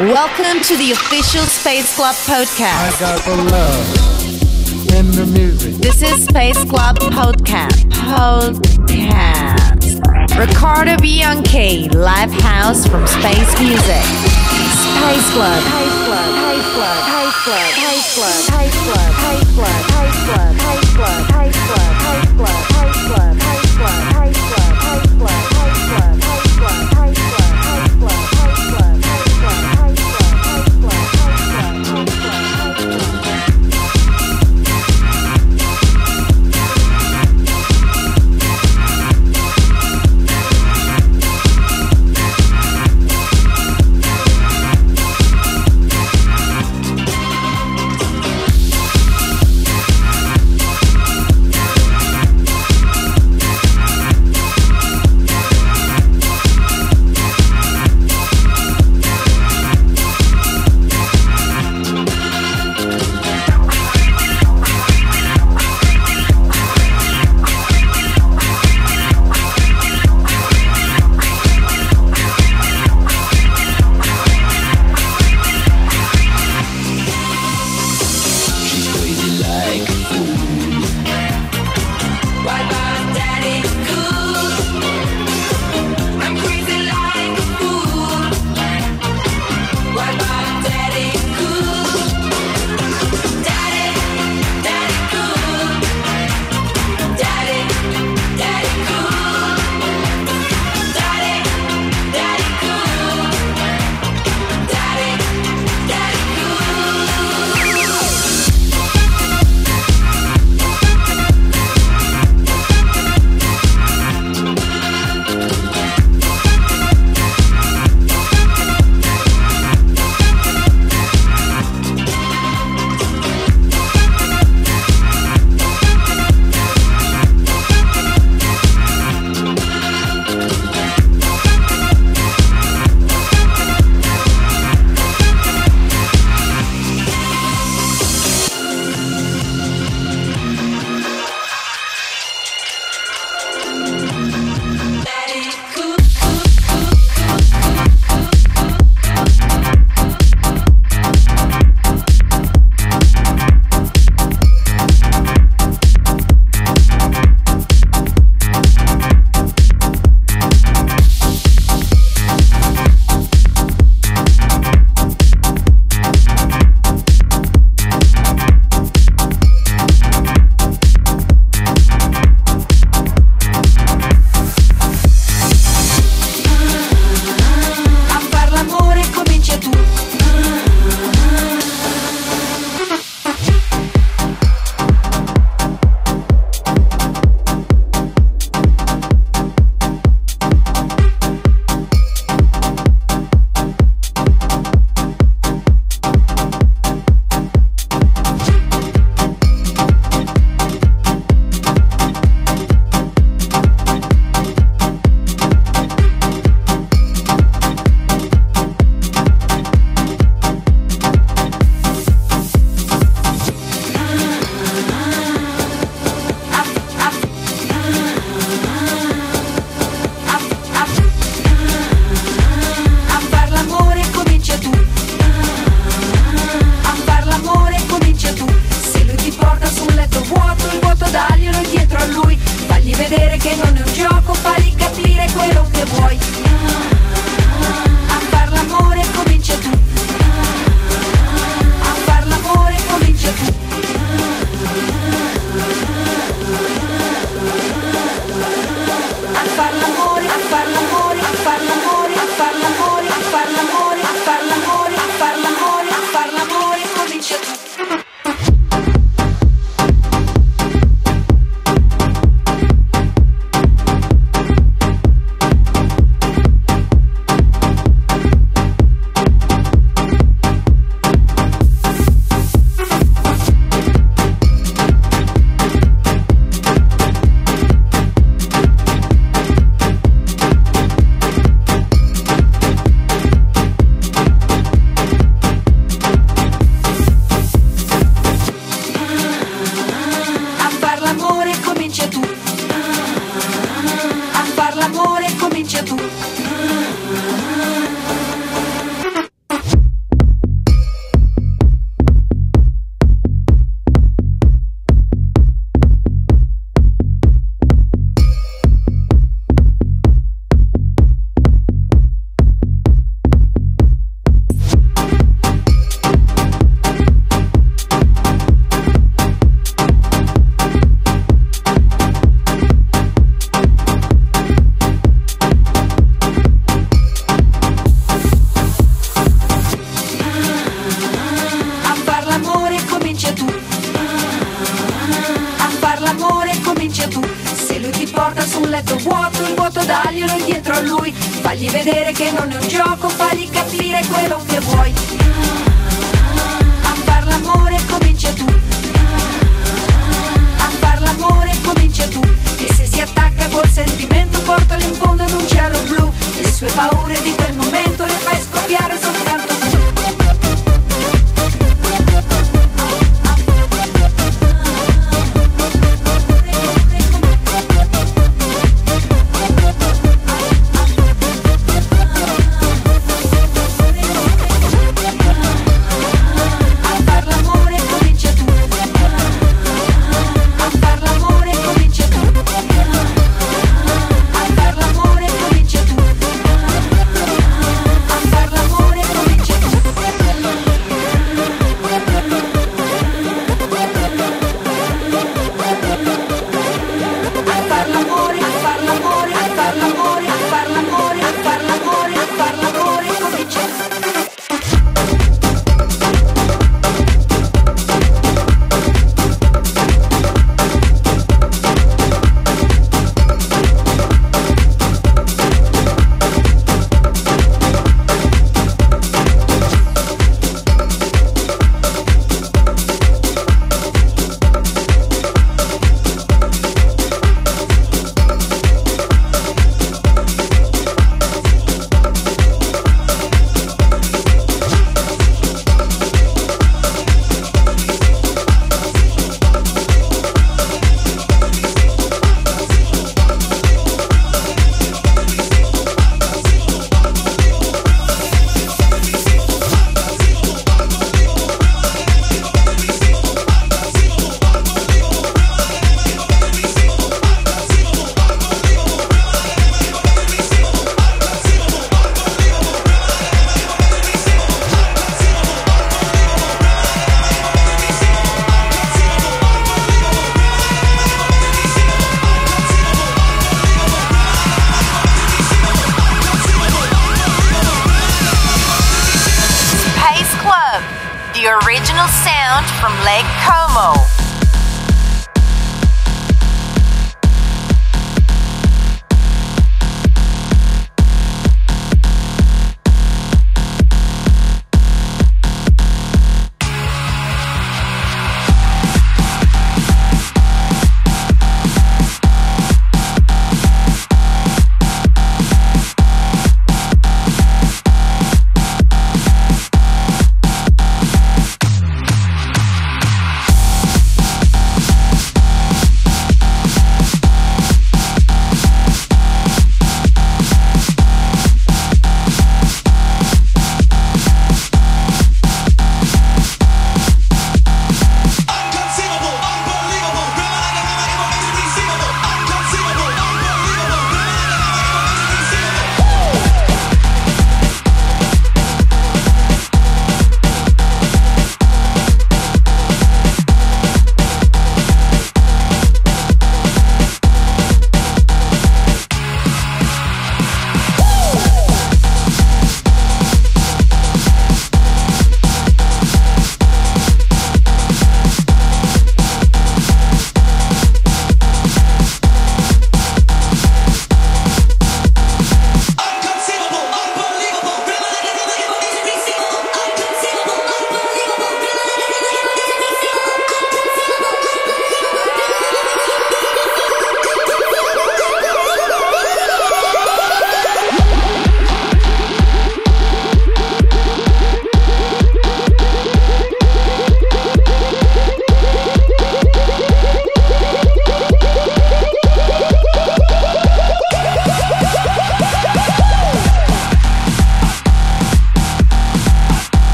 Welcome to the official Space Club podcast. I got the love in the music. This is Space Club podcast. Podcast. Ricardo Bianchi, live house from Space Music. Space Club. Space Club. Space Club. Space Club. Space Club. Space Club. Space Club. Space Club. Space Club.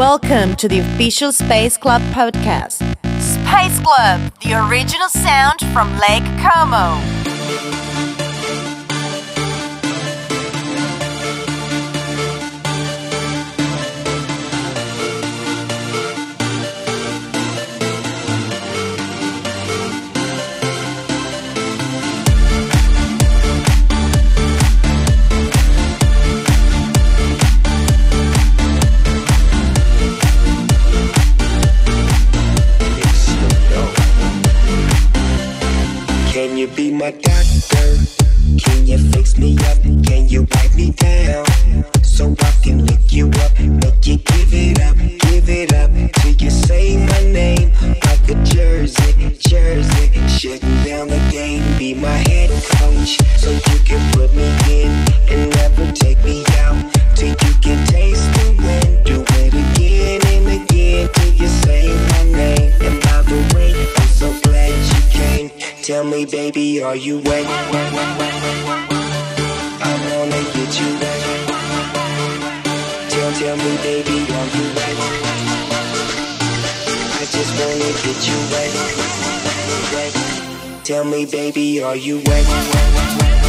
Welcome to the official Space Club podcast. Space Club, the original sound from Lake Como. back down. Are you wet? I wanna get you wet.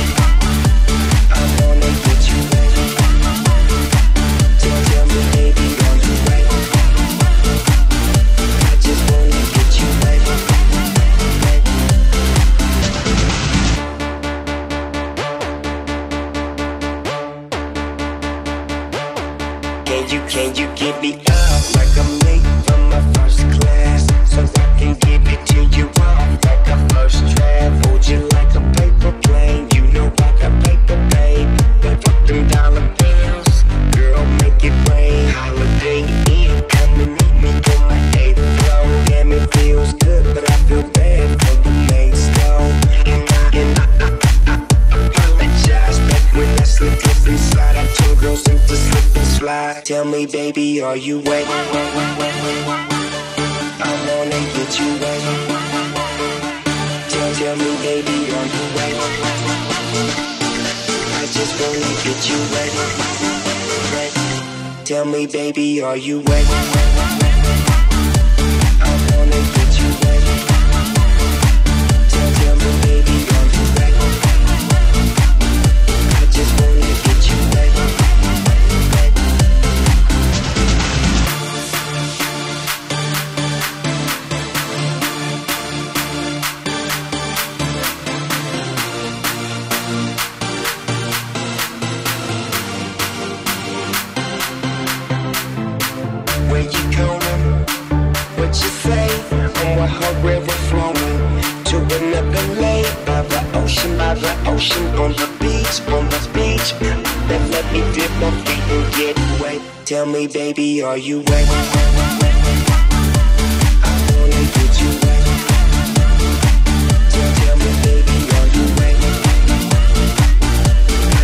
Tell, tell me, baby, are you wet? I wanna get you wet. Tell me, baby, are you wet? Tell me, baby, are you wet? I just wanna get you wet. wet. Tell, me, baby, are you wet? I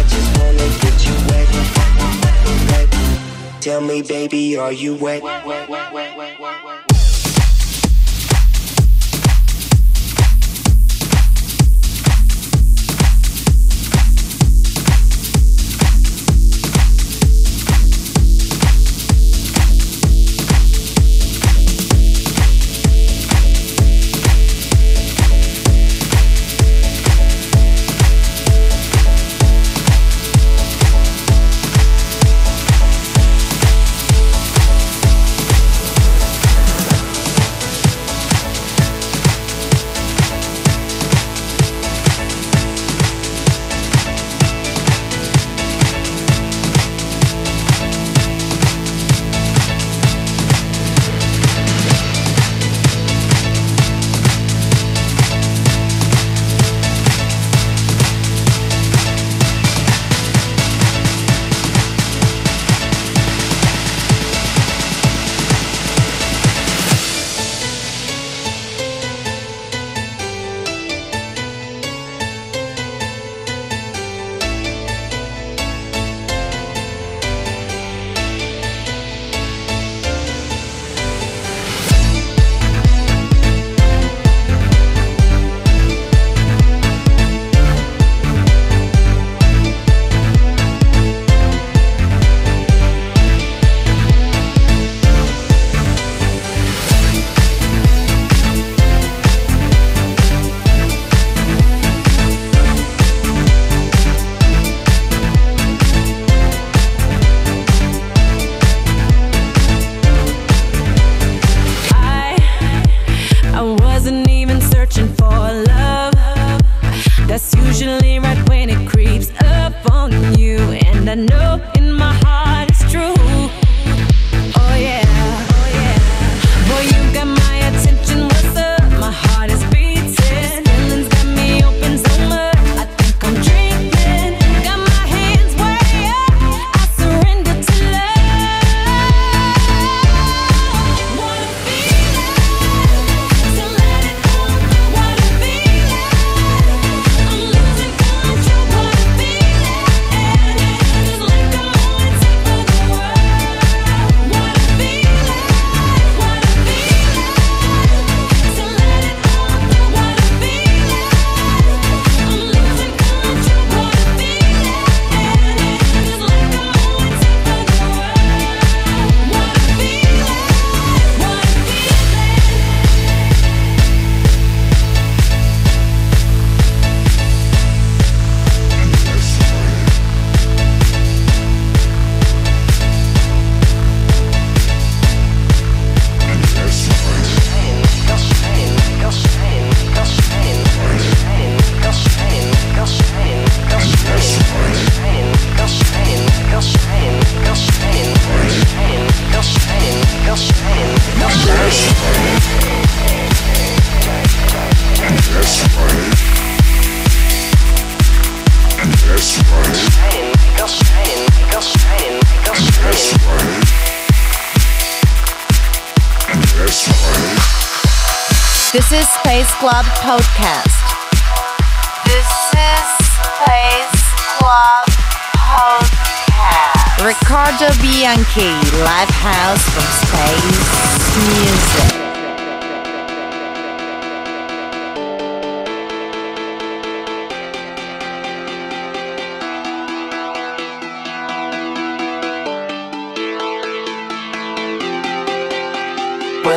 just wanna get you wet. Tell me, baby, are you wet? This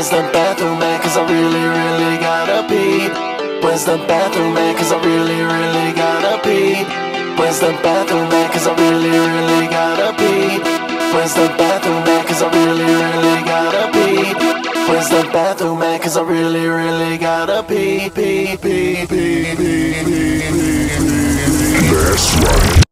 Where's the bathroom at? Cause I really, really gotta pee. Where's the bathroom at? Cause I really, really gotta pee. Where's the bathroom at? Cause I really, really gotta pee. Where's the bathroom at? Cause I really, really gotta pee. Where's the bathroom at? Cause I really, really gotta pee, pee, pee, pee, pee, pee, pee. That's right.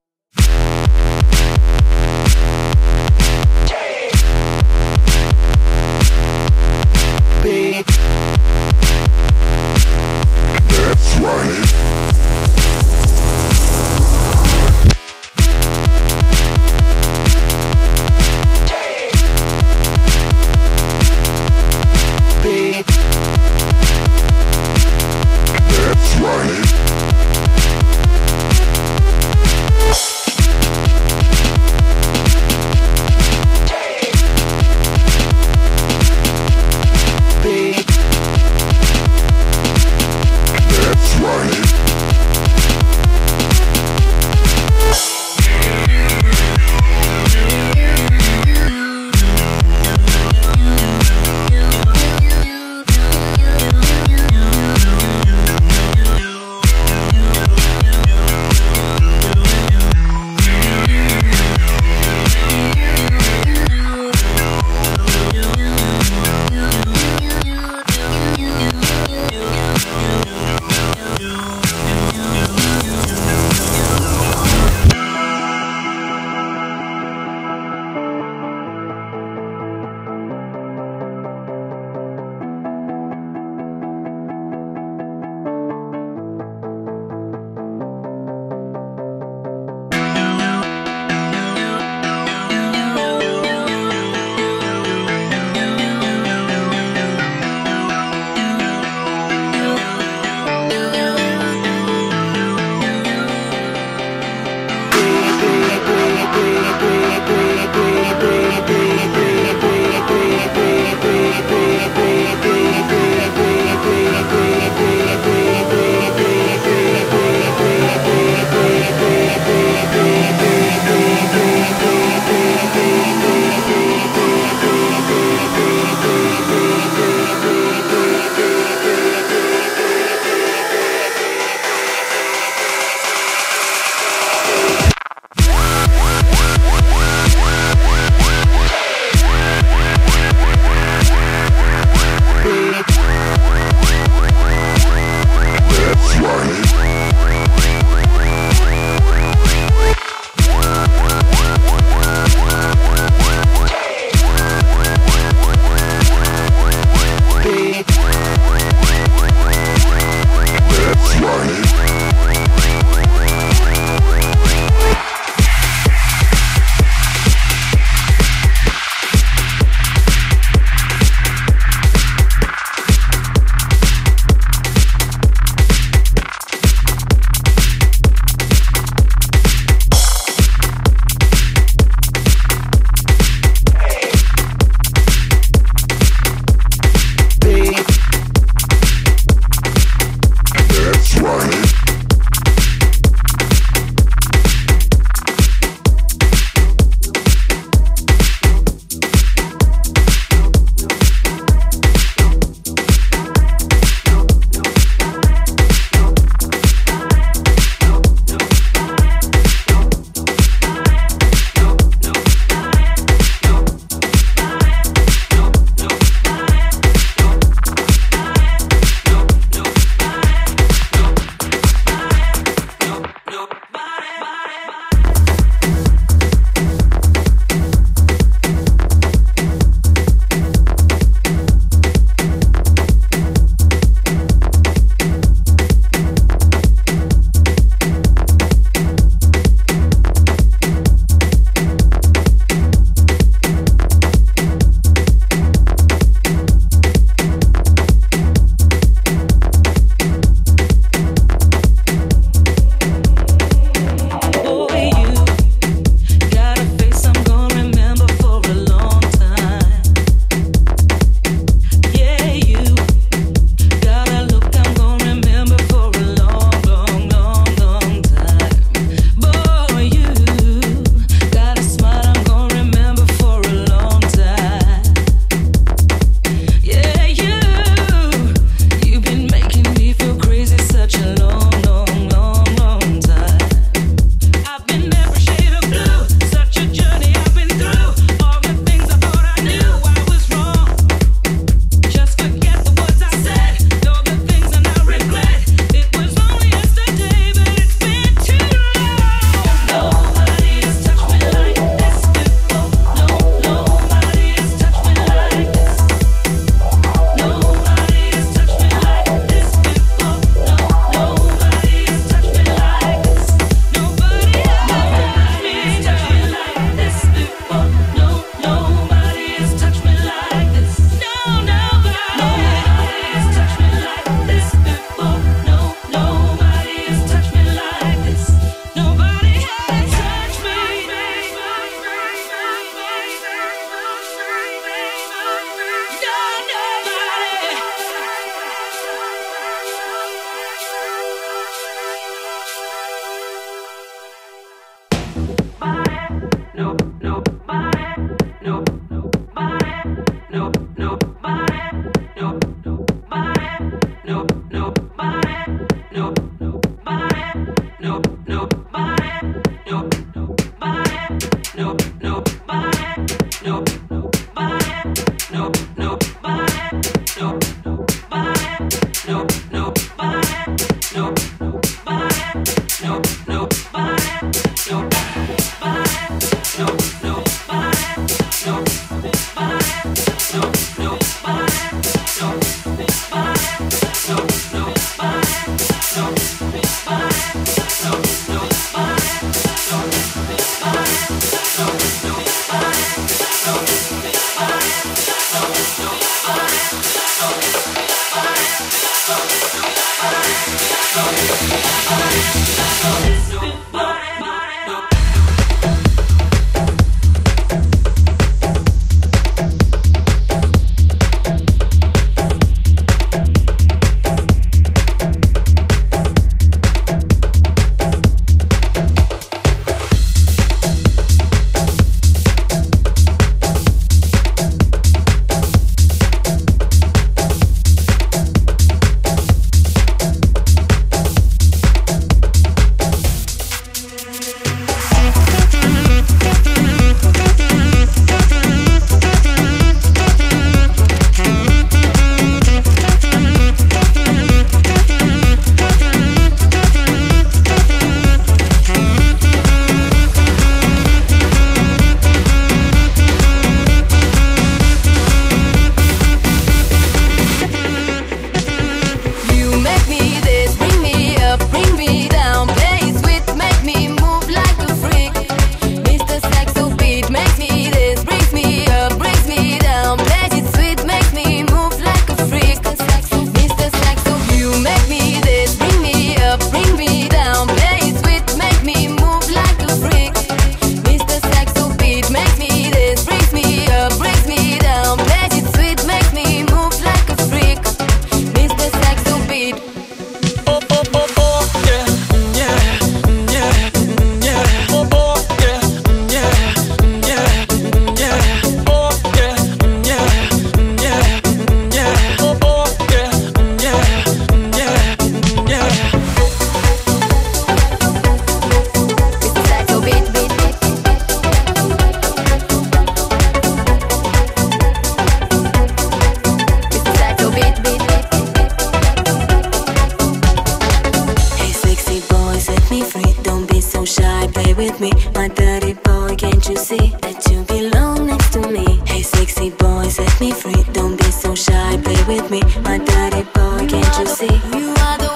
Free. Don't be so shy, play with me, my dirty boy. Can't you see you are